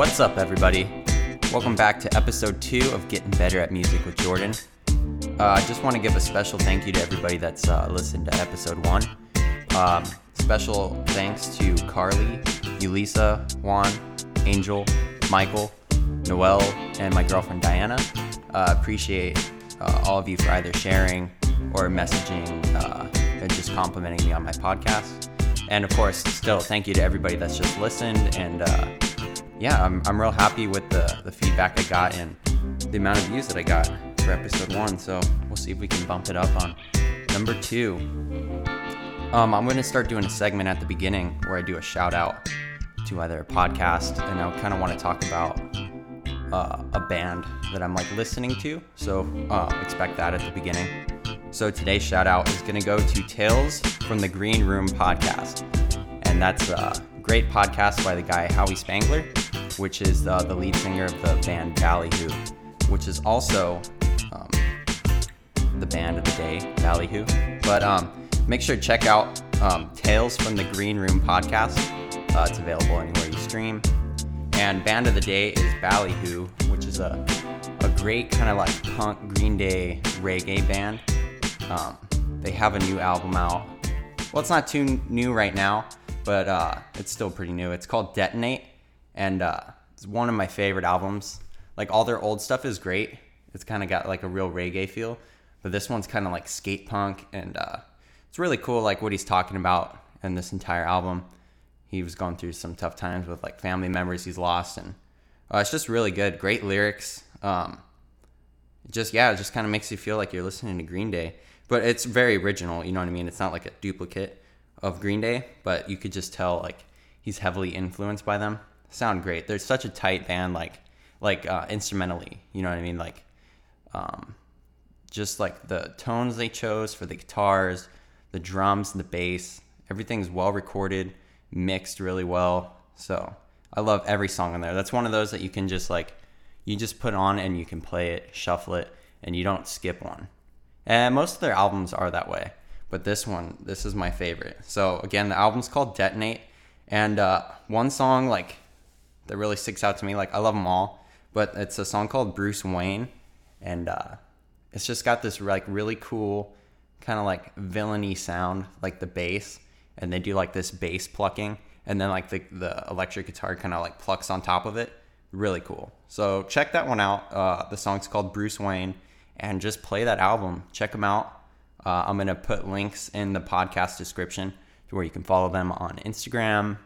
What's up, everybody? Welcome back to episode two of Getting Better at Music with Jordan. Uh, I just want to give a special thank you to everybody that's uh, listened to episode one. Um, special thanks to Carly, Elisa, Juan, Angel, Michael, Noel, and my girlfriend Diana. Uh, appreciate uh, all of you for either sharing or messaging uh, and just complimenting me on my podcast. And of course, still thank you to everybody that's just listened. And uh, yeah, I'm, I'm real happy with the, the feedback I got and the amount of views that I got for episode one. So we'll see if we can bump it up on number two. Um, I'm going to start doing a segment at the beginning where I do a shout out to either a podcast and I kind of want to talk about uh, a band that I'm like listening to. So uh, expect that at the beginning. So today's shout out is going to go to Tales from the Green Room podcast. And that's a great podcast by the guy Howie Spangler, which is uh, the lead singer of the band Ballyhoo, which is also um, the band of the day, Ballyhoo. But um, make sure to check out um, Tales from the Green Room podcast. Uh, it's available anywhere you stream. And band of the day is Ballyhoo, which is a, a great kind of like punk Green Day reggae band. Um, they have a new album out. Well, it's not too new right now, but uh, it's still pretty new. It's called Detonate, and uh, it's one of my favorite albums. Like all their old stuff is great. It's kind of got like a real reggae feel, but this one's kind of like skate punk, and uh, it's really cool. Like what he's talking about in this entire album. He was going through some tough times with like family members he's lost, and uh, it's just really good. Great lyrics. Um, just yeah, it just kind of makes you feel like you're listening to Green Day but it's very original. You know what I mean? It's not like a duplicate of Green Day, but you could just tell like he's heavily influenced by them. Sound great. They're such a tight band, like like uh, instrumentally. You know what I mean? Like, um, just like the tones they chose for the guitars, the drums, and the bass. Everything's well recorded, mixed really well. So I love every song on there. That's one of those that you can just like, you just put on and you can play it, shuffle it, and you don't skip one. And most of their albums are that way. But this one, this is my favorite. So again, the album's called Detonate. And uh, one song like that really sticks out to me, like I love them all, but it's a song called Bruce Wayne, and uh, it's just got this like really cool kind of like villainy sound, like the bass, and they do like this bass plucking, and then like the the electric guitar kind of like plucks on top of it. Really cool. So check that one out. Uh, the song's called Bruce Wayne and just play that album. Check them out. Uh, I'm to put links in the podcast description to where you can follow them on Instagram,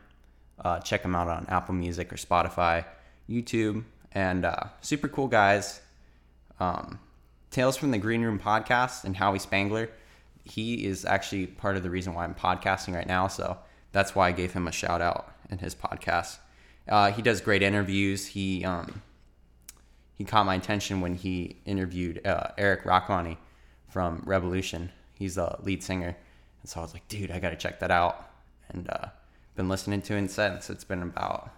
uh, check them out on Apple Music or Spotify, YouTube, and uh, super cool guys. Um, Tales from the Green Room podcast and Howie Spangler. He is actually part of the reason why I'm podcasting right now. So that's why I gave him a shout out in his podcast. Uh, he does great interviews. He um, he caught my attention when he interviewed uh, Eric Rachmany from Rebelution. He's the lead singer, and so I was like, dude, I got to check that out. And uh, been listening to it since. It's been about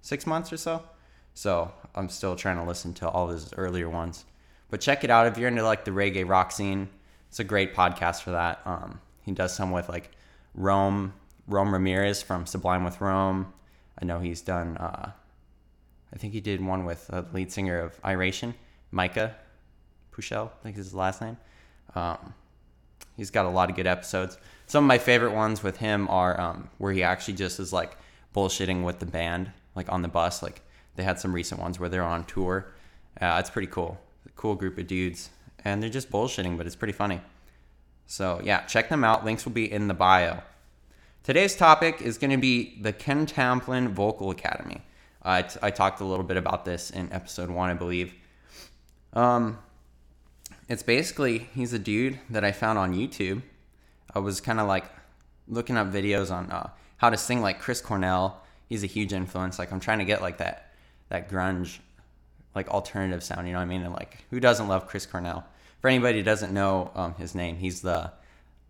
six months or so. So I'm still trying to listen to all his earlier ones. But check it out if you're into like the reggae rock scene. It's a great podcast for that. Um, he does some with like Rome, Rome Ramirez from Sublime with Rome. I know he's done uh, I think he did one with uh, the lead singer of Iration, Micah Pueschel, I think is his last name. Um, he's got a lot of good episodes. Some of my favorite ones with him are um, where he actually just is like bullshitting with the band, like on the bus. Like they had some recent ones where they're on tour. Uh, it's pretty cool. Cool group of dudes, and they're just bullshitting, but it's pretty funny. So yeah, check them out. Links will be in the bio. Today's topic is going to be the Ken Tamplin Vocal Academy. I, talked a little bit about this in episode one, I believe. Um, it's basically he's a dude that I found on YouTube. I was kind of like looking up videos on uh, how to sing like Chris Cornell. He's a huge influence. Like I'm trying to get like that that grunge, like alternative sound. You know what I mean? And like who doesn't love Chris Cornell? For anybody who doesn't know um, his name, he's the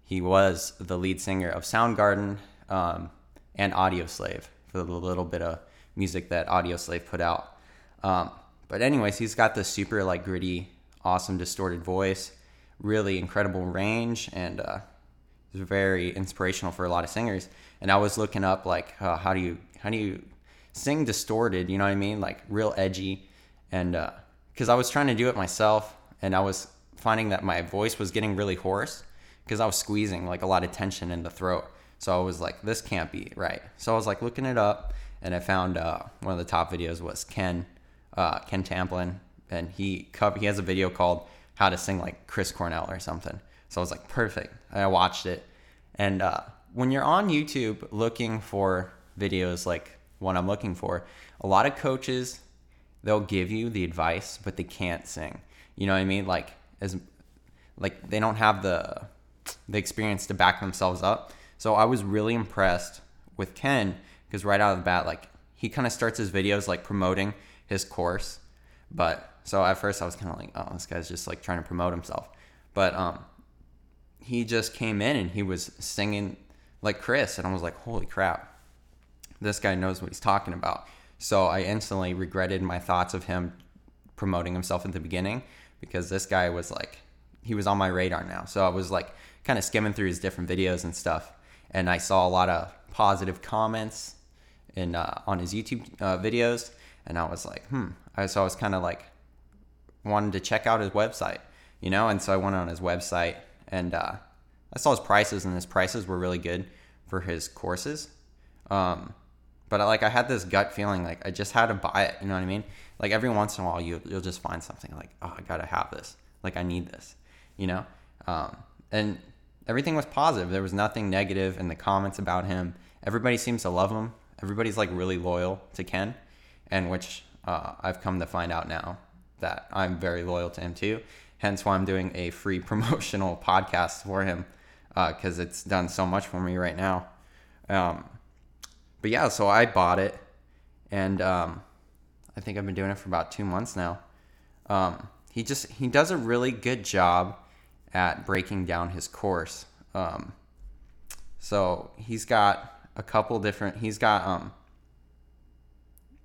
he was the lead singer of Soundgarden um, and Audioslave for the little bit of music that Audioslave put out. Um, but anyways, he's got this super like gritty, awesome distorted voice, really incredible range, and uh, very inspirational for a lot of singers. And I was looking up like uh, how do you how do you sing distorted, you know what I mean? Like real edgy. And because I was trying to do it myself and I was finding that my voice was getting really hoarse because I was squeezing like a lot of tension in the throat. So I was like, this can't be right. So I was like looking it up and I found uh, one of the top videos was Ken, uh, Ken Tamplin. And he he has a video called how to sing like Chris Cornell or something. So I was like, perfect. And I watched it. And uh, when you're on YouTube looking for videos like what I'm looking for, a lot of coaches, they'll give you the advice, but they can't sing. You know what I mean? Like as like they don't have the the experience to back themselves up. So I was really impressed with Ken because right out of the bat, like he kind of starts his videos like promoting his course. But so at first I was kind of like, oh, this guy's just like trying to promote himself. But um, he just came in and he was singing like Chris, and I was like, holy crap, this guy knows what he's talking about. So I instantly regretted my thoughts of him promoting himself at the beginning because this guy was like, he was on my radar now. So I was like kind of skimming through his different videos and stuff, and I saw a lot of positive comments in uh, on his YouTube uh, videos, and I was like, hmm. I, so I was kind of like wanted to check out his website, you know, and so I went on his website and uh, I saw his prices, and his prices were really good for his courses. Um, but I, like I had this gut feeling like I just had to buy it. You know what I mean? Like every once in a while, you you'll just find something like, oh, I gotta have this. Like I need this. You know? Um, and everything was positive. There was nothing negative in the comments about him. Everybody seems to love him. Everybody's like really loyal to Ken, and which uh, I've come to find out now that I'm very loyal to him too. Hence why I'm doing a free promotional podcast for him because uh, it's done so much for me right now. Um, but yeah, so I bought it, and um, I think I've been doing it for about two months now. Um, he just he does a really good job at breaking down his course. Um, so he's got a couple different. He's got um.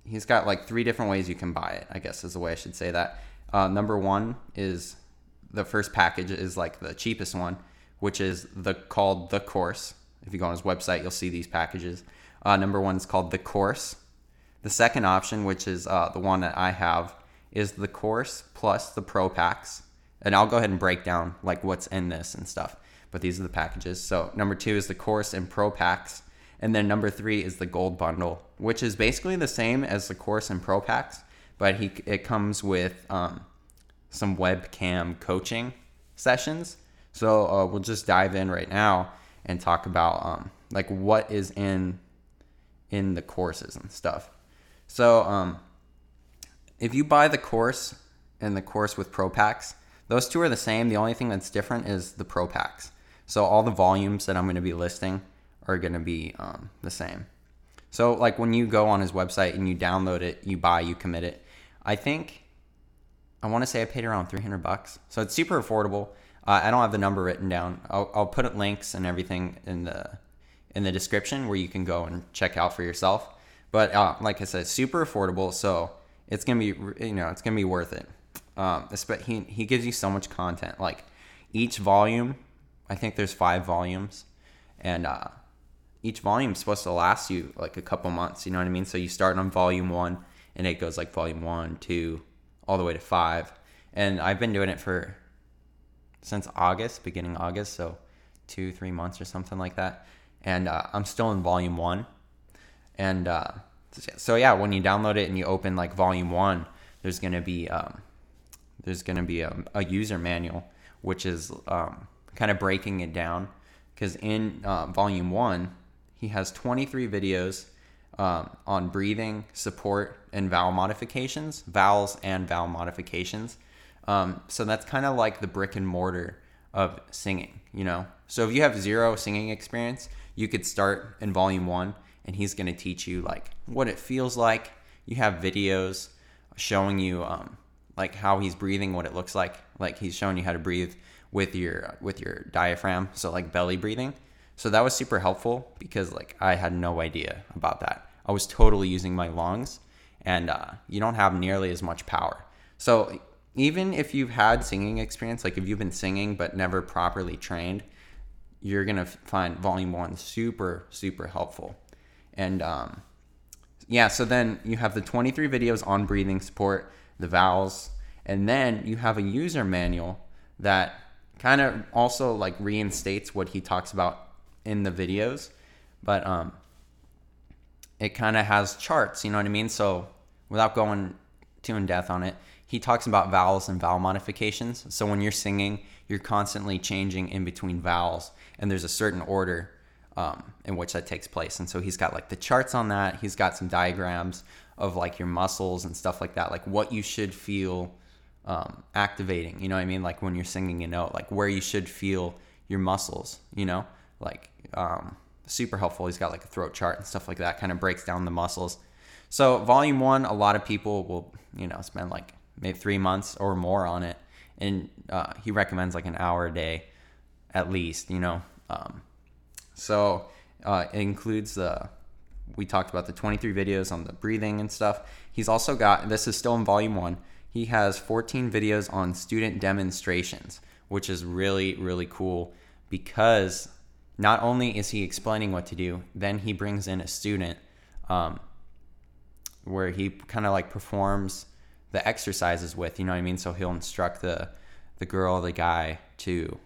He's got like three different ways you can buy it. I guess is the way I should say that. Uh, number one is the first package is like the cheapest one, which is the called the course. If you go on his website, you'll see these packages. Uh, number one is called the course. The second option, which is uh, the one that I have, is the course plus the pro packs. And I'll go ahead and break down like what's in this and stuff. But these are the packages. So number two is the course and pro packs. And then number three is the gold bundle, which is basically the same as the course and pro packs, but he it comes with um, some webcam coaching sessions. So uh, we'll just dive in right now and talk about um, like what is in in the courses and stuff. So um, if you buy the course and the course with Pro Packs, those two are the same. The only thing that's different is the Pro Packs. So all the volumes that I'm going to be listing are going to be um, the same. So like when you go on his website and you download it, you buy, you commit it. I think I want to say I paid around 300 bucks. So it's super affordable. Uh, I don't have the number written down. I'll, I'll put links and everything in the in the description where you can go and check out for yourself. But uh, like I said, super affordable. So it's gonna be you know it's gonna be worth it. Um, he he gives you so much content. Like each volume, I think there's five volumes, and uh, each volume is supposed to last you like a couple months. You know what I mean? So you start on volume one, and it goes like volume one, two, all the way to five. And I've been doing it for since August, beginning August, so two, three months or something like that. And uh, I'm still in volume one. And uh, so yeah, when you download it and you open like volume one, there's gonna be um, there's gonna be a, a, user manual, which is um, kind of breaking it down. Because in uh, volume one, he has 23 videos um, on breathing, support, and vowel modifications, vowels and vowel modifications. Um, so that's kind of like the brick and mortar of singing, you know? So if you have zero singing experience, you could start in volume one and he's going to teach you like what it feels like. You have videos showing you um, like how he's breathing, what it looks like. Like he's showing you how to breathe with your with your diaphragm, so like belly breathing. So that was super helpful because like I had no idea about that. I was totally using my lungs, and uh, you don't have nearly as much power. So even if you've had singing experience, like if you've been singing but never properly trained, you're gonna find volume one super super helpful. And um, yeah, so then you have the 23 videos on breathing support, the vowels, and then you have a user manual that kind of also like reinstates what he talks about in the videos, but um, it kind of has charts. You know what I mean? So without going too in depth on it, he talks about vowels and vowel modifications. So when you're singing, you're constantly changing in between vowels, and there's a certain order um, in which that takes place. And so he's got like the charts on that. He's got some diagrams of like your muscles and stuff like that, like what you should feel um, activating. You know what I mean? Like when you're singing a note, like where you should feel your muscles. You know, like um, super helpful. He's got like a throat chart and stuff like that. Kind of breaks down the muscles. So volume one, a lot of people will you know spend like maybe three months or more on it, and uh, he recommends like an hour a day at least. You know. Um, so uh, it includes the we talked about the 23 videos on the breathing and stuff. He's also got this is still in volume one. He has 14 videos on student demonstrations, which is really really cool because not only is he explaining what to do, then he brings in a student um, where he kind of like performs the exercises with. You know what I mean? So he'll instruct the the girl, the guy to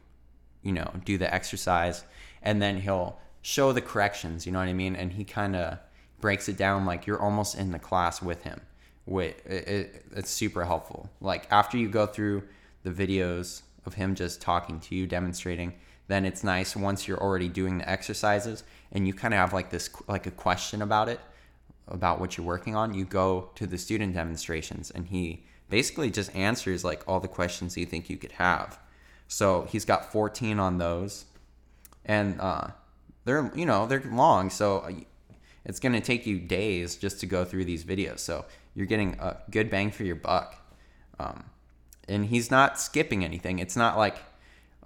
you know do the exercise and then he'll show the corrections you know what i mean and he kind of breaks it down like you're almost in the class with him Wait, it, it, it's super helpful like after you go through the videos of him just talking to you demonstrating then it's nice once you're already doing the exercises and you kind of have like this like a question about it about what you're working on you go to the student demonstrations and he basically just answers like all the questions you think you could have so he's got 14 on those and uh, they're you know they're long, so uh, it's going to take you days just to go through these videos. So you're getting a good bang for your buck. Um, and he's not skipping anything. It's not like,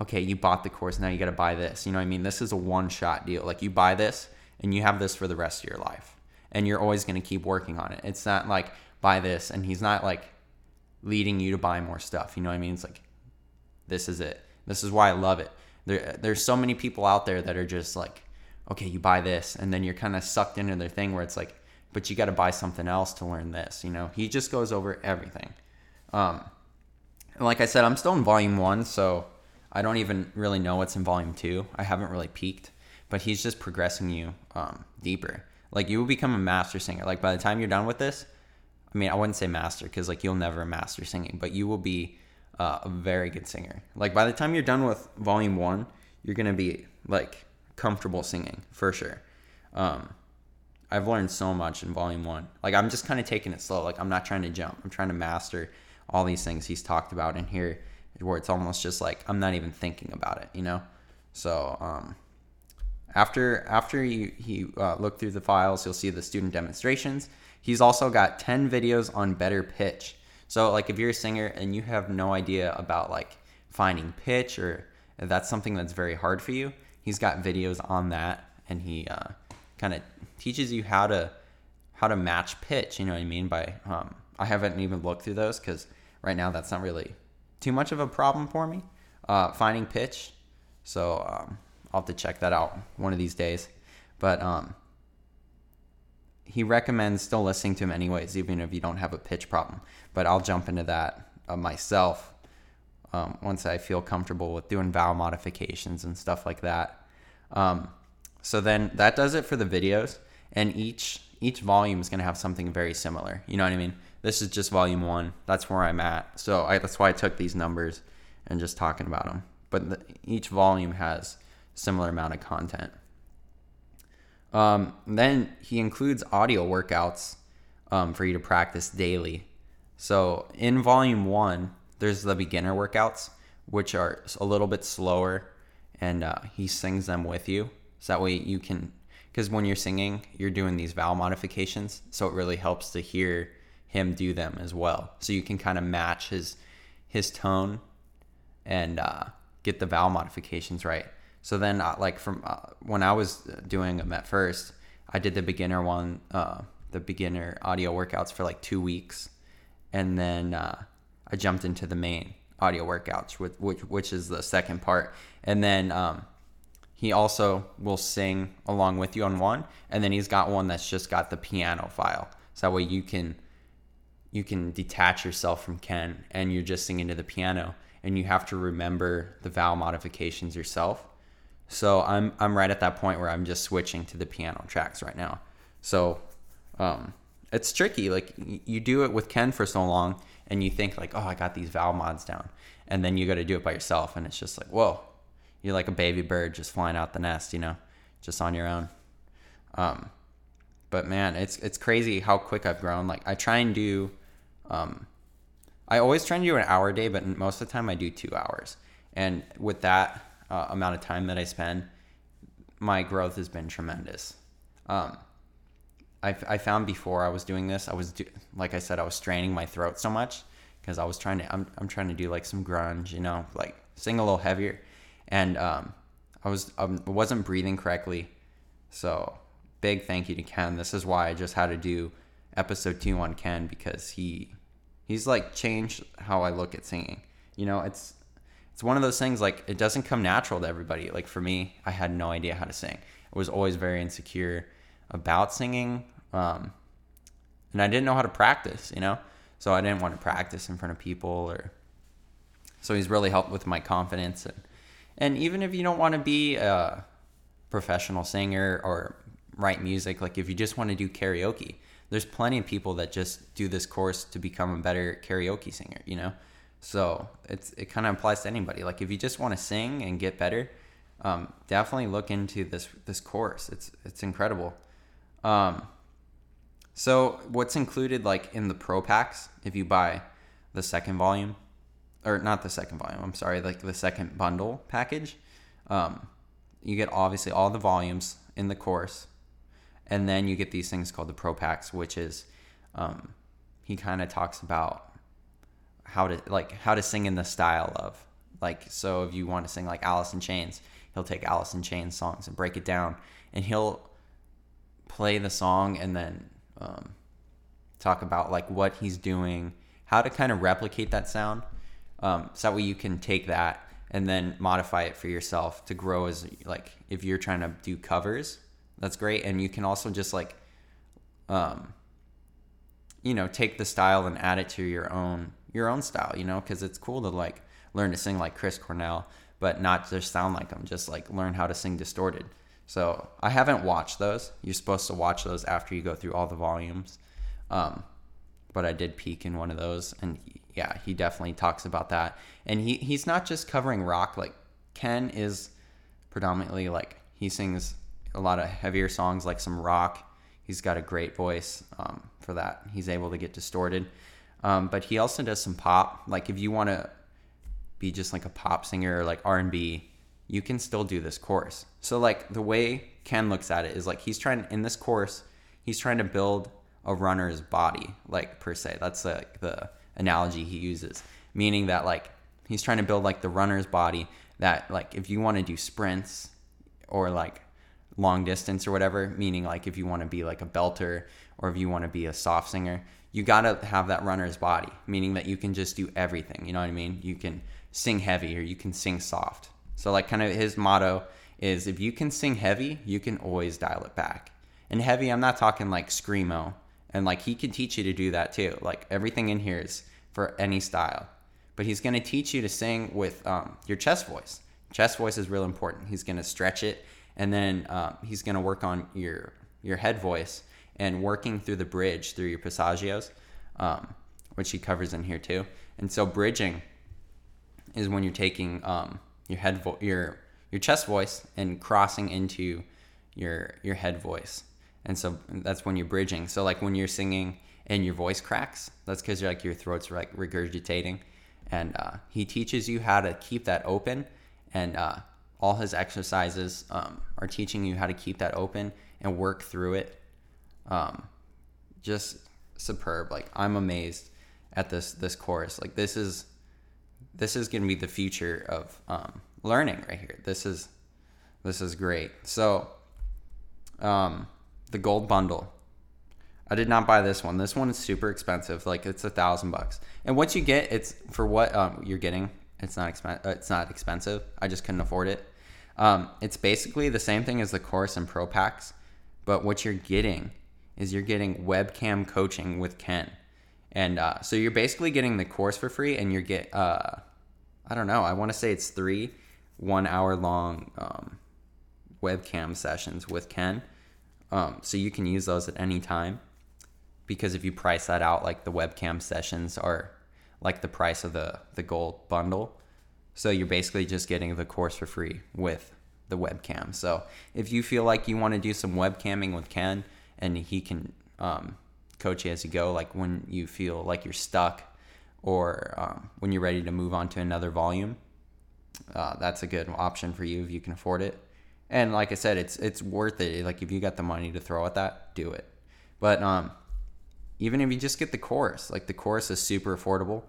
okay, you bought the course, now you got to buy this. You know what I mean? This is a one shot deal. Like you buy this and you have this for the rest of your life. And you're always going to keep working on it. It's not like buy this and he's not like leading you to buy more stuff. You know what I mean? It's like, this is it. This is why I love it there there's so many people out there that are just like okay you buy this and then you're kind of sucked into their thing where it's like but you got to buy something else to learn this you know he just goes over everything um like i said i'm still in volume one so i don't even really know what's in volume two i haven't really peeked but he's just progressing you um, deeper like you will become a master singer like by the time you're done with this i mean i wouldn't say master because like you'll never master singing but you will be uh, a very good singer. Like by the time you're done with volume one, you're gonna be like comfortable singing for sure. Um, I've learned so much in volume one. Like I'm just kind of taking it slow. Like I'm not trying to jump. I'm trying to master all these things he's talked about in here, where it's almost just like I'm not even thinking about it, you know. So um, after after you he uh, look through the files, you'll see the student demonstrations. He's also got 10 videos on better pitch. So like if you're a singer and you have no idea about like finding pitch or that's something that's very hard for you, he's got videos on that and he uh, kind of teaches you how to how to match pitch. You know what I mean? By um, I haven't even looked through those because right now that's not really too much of a problem for me uh, finding pitch. So um, I'll have to check that out one of these days. But um, he recommends still listening to him anyways, even if you don't have a pitch problem. But I'll jump into that uh, myself um, once I feel comfortable with doing vowel modifications and stuff like that. Um, so then that does it for the videos, and each each volume is going to have something very similar. You know what I mean? This is just volume one. That's where I'm at. So I, that's why I took these numbers and just talking about them. But the, each volume has similar amount of content. Um, then he includes audio workouts um, for you to practice daily. So in volume one, there's the beginner workouts, which are a little bit slower, and uh, he sings them with you. So that way you can, because when you're singing, you're doing these vowel modifications. So it really helps to hear him do them as well. So you can kind of match his his tone and uh, get the vowel modifications right. So then, uh, like from uh, when I was doing them at first, I did the beginner one, uh, the beginner audio workouts for like two weeks, and then uh, I jumped into the main audio workouts, which, which which is the second part. And then um, he also will sing along with you on one, and then he's got one that's just got the piano file. So that way you can you can detach yourself from Ken and you're just singing to the piano and you have to remember the vowel modifications yourself. So I'm I'm right at that point where I'm just switching to the piano tracks right now. So um, it's tricky. Like you do it with Ken for so long, and you think like, oh, I got these vowel mods down, and then you got to do it by yourself, and it's just like, whoa, you're like a baby bird just flying out the nest, you know, just on your own. Um, but man, it's it's crazy how quick I've grown. Like I try and do, um, I always try and do an hour day, but most of the time I do two hours, and with that uh, amount of time that I spend, my growth has been tremendous. Um, I, I found before I was doing this, I was do, like I said, I was straining my throat so much because I was trying to, I'm, I'm trying to do like some grunge, you know, like sing a little heavier, and um, I was um, I wasn't breathing correctly. So big thank you to Ken. This is why I just had to do episode two on Ken because he he's like changed how I look at singing. You know, it's it's one of those things like it doesn't come natural to everybody. Like for me, I had no idea how to sing. I was always very insecure about singing. Um, and I didn't know how to practice, you know? So I didn't want to practice in front of people or so he's really helped with my confidence and and even if you don't want to be a professional singer or write music, like if you just want to do karaoke, there's plenty of people that just do this course to become a better karaoke singer, you know? So it's it kind of applies to anybody. Like if you just want to sing and get better, um, definitely look into this this course. It's it's incredible. Um, so what's included like in the pro packs if you buy the second volume, or not the second volume? I'm sorry, like the second bundle package. Um, you get obviously all the volumes in the course, and then you get these things called the pro packs, which is um, he kind of talks about how to like how to sing in the style of like so if you want to sing like Alice in Chains, he'll take Alice in Chains songs and break it down, and he'll play the song and then um, talk about like what he's doing, how to kind of replicate that sound, um, so that way you can take that and then modify it for yourself to grow as like if you're trying to do covers, that's great, and you can also just like, um, you know, take the style and add it to your own your own style, you know, because it's cool to like learn to sing like Chris Cornell, but not just sound like him, just like learn how to sing distorted. So I haven't watched those. You're supposed to watch those after you go through all the volumes. Um, but I did peek in one of those, and yeah, he definitely talks about that. And he he's not just covering rock. Like Ken is predominantly like he sings a lot of heavier songs, like some rock. He's got a great voice um, for that. He's able to get distorted. Um, but he also does some pop. Like if you want to be just like a pop singer or like R&B, you can still do this course. So like the way Ken looks at it is like he's trying in this course, he's trying to build a runner's body, like per se. That's like the analogy he uses, meaning that like he's trying to build like the runner's body that like if you want to do sprints or like long distance or whatever, meaning like if you want to be like a belter or if you want to be a soft singer, you got to have that runner's body, meaning that you can just do everything. You know what I mean? You can sing heavy or you can sing soft. So, like, kind of his motto is if you can sing heavy, you can always dial it back. And heavy, I'm not talking like screamo. And like, he can teach you to do that too. Like, everything in here is for any style. But he's going to teach you to sing with um, your chest voice. Chest voice is real important. He's going to stretch it, and then um, he's going to work on your your head voice and working through the bridge through your passaggios, um, which he covers in here too. And so bridging is when you're taking um, your head vo- your your chest voice and crossing into your your head voice. And so that's when you're bridging. So like when you're singing and your voice cracks, that's because like your throat's like regurgitating. And uh, he teaches you how to keep that open, and uh, all his exercises um, are teaching you how to keep that open and work through it um, just superb. Like I'm amazed at this this course. Like this is this is gonna be the future of um, learning right here. This is this is great. So um, the gold bundle. I did not buy this one. This one is super expensive. Like it's a thousand bucks. And what you get, it's for what um, you're getting. It's not expen- uh, It's not expensive. I just couldn't afford it. Um, it's basically the same thing as the course and Pro Packs, but what you're getting is you're getting webcam coaching with Ken, and uh, so you're basically getting the course for free, and you get uh, I don't know, I want to say it's three one hour long um, webcam sessions with Ken, um, so you can use those at any time, because if you price that out, like the webcam sessions are like the price of the the gold bundle. So you're basically just getting the course for free with the webcam. So if you feel like you want to do some webcamming with Ken and he can um, coach you as you go, like when you feel like you're stuck or um, when you're ready to move on to another volume, uh, that's a good option for you if you can afford it. And like I said, it's it's worth it. Like if you got the money to throw at that, do it. But um, even if you just get the course, like the course is super affordable.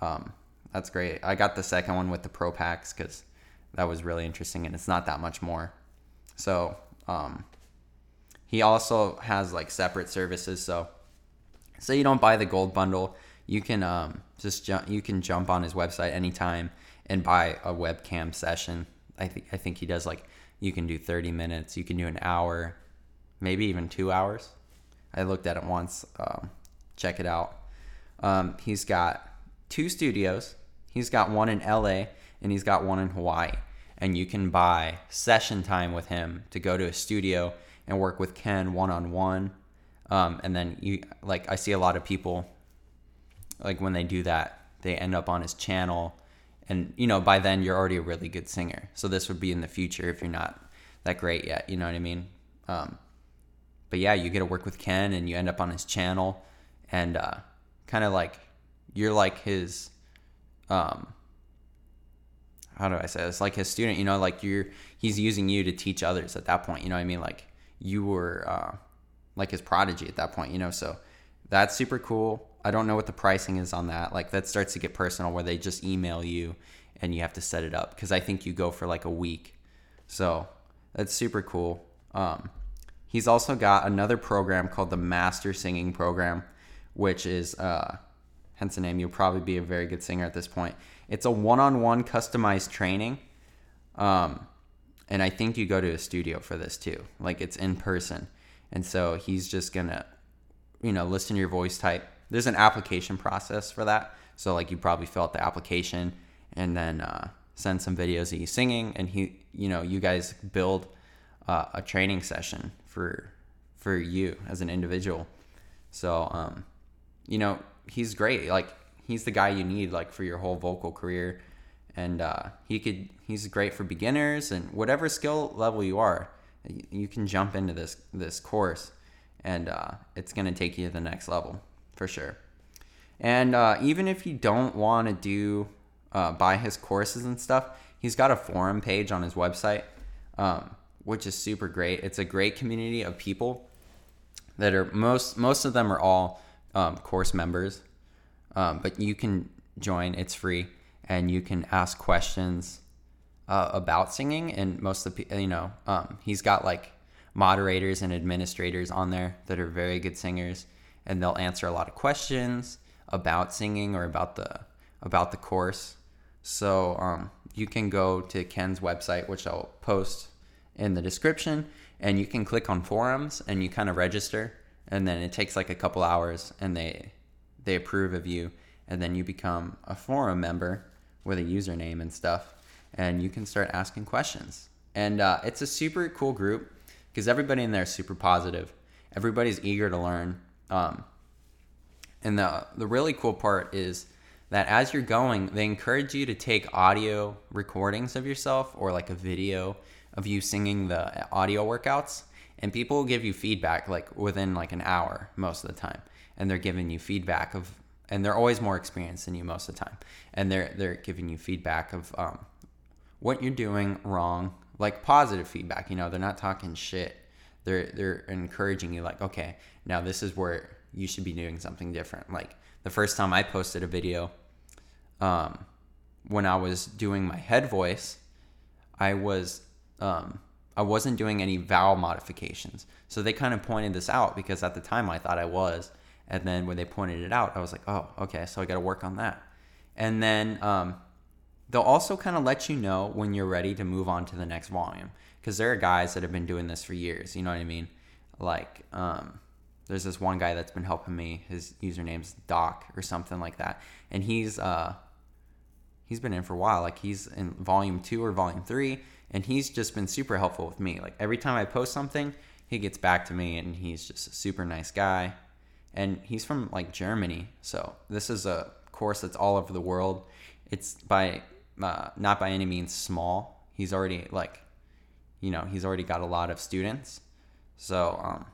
Um, that's great. I got the second one with the Pro Packs because that was really interesting and it's not that much more. So um, he also has like separate services. So say you don't buy the gold bundle, you can um, just jump. You can jump on his website anytime and buy a webcam session. I think I think he does like you can do 30 minutes, you can do an hour, maybe even two hours. I looked at it once. Um, check it out. Um, he's got two studios He's got one in LA and he's got one in Hawaii. And you can buy session time with him to go to a studio and work with Ken one on one. And then you like I see a lot of people like when they do that, they end up on his channel and you know by then you're already a really good singer. So this would be in the future if you're not that great yet, you know what I mean? Um, but yeah, you get to work with Ken and you end up on his channel and uh, kind of like you're like his um how do I say this? Like his student, you know, like you're he's using you to teach others at that point. You know what I mean? Like you were uh, like his prodigy at that point. You know, so that's super cool. I don't know what the pricing is on that. Like that starts to get personal where they just email you and you have to set it up because I think you go for like a week. So that's super cool. Um, he's also got another program called the Master Singing Program, which is uh, hence the name. You'll probably be a very good singer at this point. It's a one-on-one customized training, um, and I think you go to a studio for this too. Like it's in person, and so he's just gonna, you know, listen to your voice type. There's an application process for that. So like you probably fill out the application and then uh, send some videos of you singing, and he, you know, you guys build uh, a training session for for you as an individual. So, um, you know, he's great. Like he's the guy you need like for your whole vocal career, and uh, he could he's great for beginners and whatever skill level you are, you can jump into this this course, and uh, it's gonna take you to the next level for sure. And uh, even if you don't want to do uh, buy his courses and stuff, he's got a forum page on his website, um, which is super great. It's a great community of people that are most most of them are all um, course members, um, but you can join. It's free, and you can ask questions uh, about singing. And most of the you know, um, he's got like moderators and administrators on there that are very good singers, and they'll answer a lot of questions about singing or about the about the course. So um, you can go to Ken's website, which I'll post in the description, and you can click on forums and you kind of register and then it takes like a couple hours and they they approve of you and then you become a forum member with a username and stuff and you can start asking questions. And uh, it's a super cool group because everybody in there is super positive. Everybody's eager to learn um, and the the really cool part is that as you're going they encourage you to take audio recordings of yourself or like a video of you singing the audio workouts and people will give you feedback like within like an hour most of the time. And they're giving you feedback of and they're always more experienced than you most of the time. And they're they're giving you feedback of um, what you're doing wrong like positive feedback you know they're not talking shit. They're they're encouraging you like okay now this is where you should be doing something different. Like the first time i posted a video um, when i was doing my head voice i was um, I wasn't doing any vowel modifications. So they kind of pointed this out because at the time I thought I was. And then when they pointed it out, I was like, oh, okay, so I got to work on that. And then um, they'll also kind of let you know when you're ready to move on to the next volume because there are guys that have been doing this for years. You know what I mean? Like, um, there's this one guy that's been helping me. His username's Doc or something like that, and he's uh, he's been in for a while. Like he's in volume two or volume three, and he's just been super helpful with me. Like every time I post something, he gets back to me, and he's just a super nice guy. And he's from like Germany, so this is a course that's all over the world. It's by uh, not by any means small. He's already like, you know, he's already got a lot of students. So um,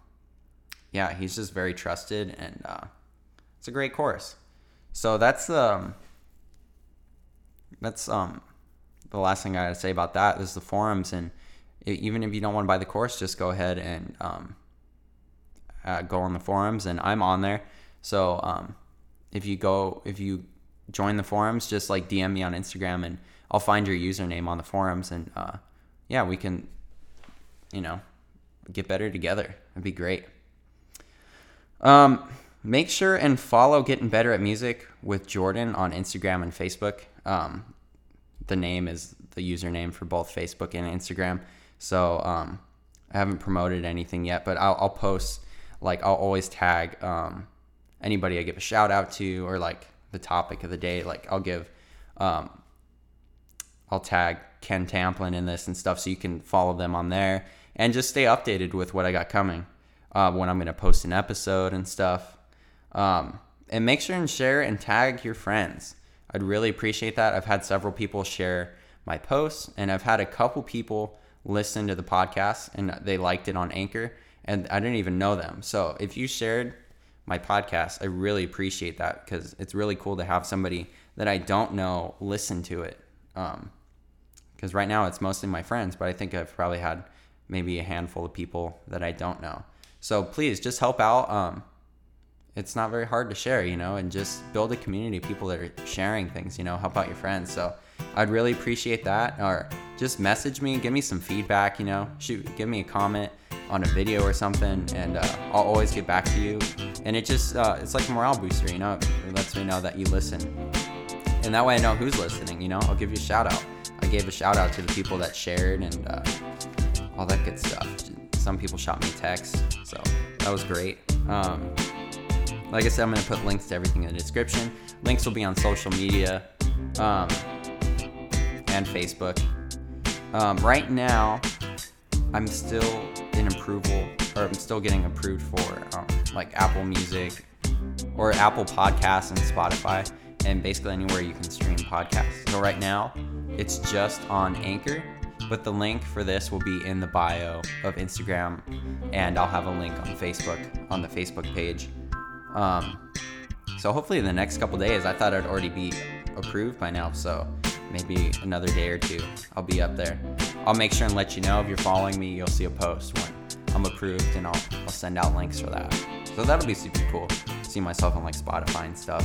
yeah, he's just very trusted, and uh, it's a great course. So that's um, that's um, the last thing I gotta say about that is the forums, and even if you don't want to buy the course, just go ahead and um, uh, go on the forums, and I'm on there. So um, if you go, if you join the forums, just like DM me on Instagram, and I'll find your username on the forums, and uh, yeah, we can, you know, get better together. It'd be great. Um, make sure and follow Getting Better at Music with Jordan on Instagram and Facebook. Um, the name is the username for both Facebook and Instagram. So um, I haven't promoted anything yet, but I'll, I'll post like I'll always tag um, anybody I give a shout out to or like the topic of the day. Like I'll give, um, I'll tag Ken Tamplin in this and stuff, so you can follow them on there and just stay updated with what I got coming uh, when I'm going to post an episode and stuff. Um, and make sure and share and tag your friends. I'd really appreciate that. I've had several people share my posts, and I've had a couple people listen to the podcast and they liked it on Anchor, and I didn't even know them. So if you shared my podcast, I really appreciate that because it's really cool to have somebody that I don't know listen to it. Because um, right now it's mostly my friends, but I think I've probably had maybe a handful of people that I don't know. So please just help out. Um, it's not very hard to share, you know, and just build a community of people that are sharing things, you know, help out your friends. So I'd really appreciate that. Or just message me, give me some feedback, you know, shoot, give me a comment on a video or something, and uh, I'll always get back to you. And it just, uh, it's like a morale booster, you know, it lets me know that you listen. And that way I know who's listening, you know, I'll give you a shout out. I gave a shout out to the people that shared and uh, all that good stuff some people shot me texts, so that was great. Um, like I said, I'm going to put links to everything in the description. Links will be on social media um, and Facebook. Um, right now, I'm still in approval, or I'm still getting approved for um, like Apple Music or Apple Podcasts and Spotify, and basically anywhere you can stream podcasts. So right now, it's just on Anchor but the link for this will be in the bio of Instagram, and I'll have a link on Facebook on the Facebook page. Um, so hopefully in the next couple days, I thought I'd already be approved by now. So maybe another day or two, I'll be up there. I'll make sure and let you know if you're following me. You'll see a post when I'm approved, and I'll I'll send out links for that. So that'll be super cool. See myself on like Spotify and stuff.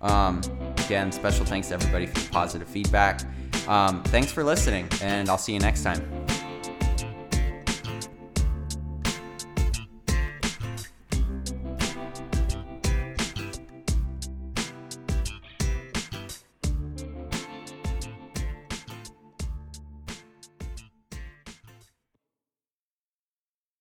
Um, again, special thanks to everybody for the positive feedback. Um, thanks for listening, and I'll see you next time.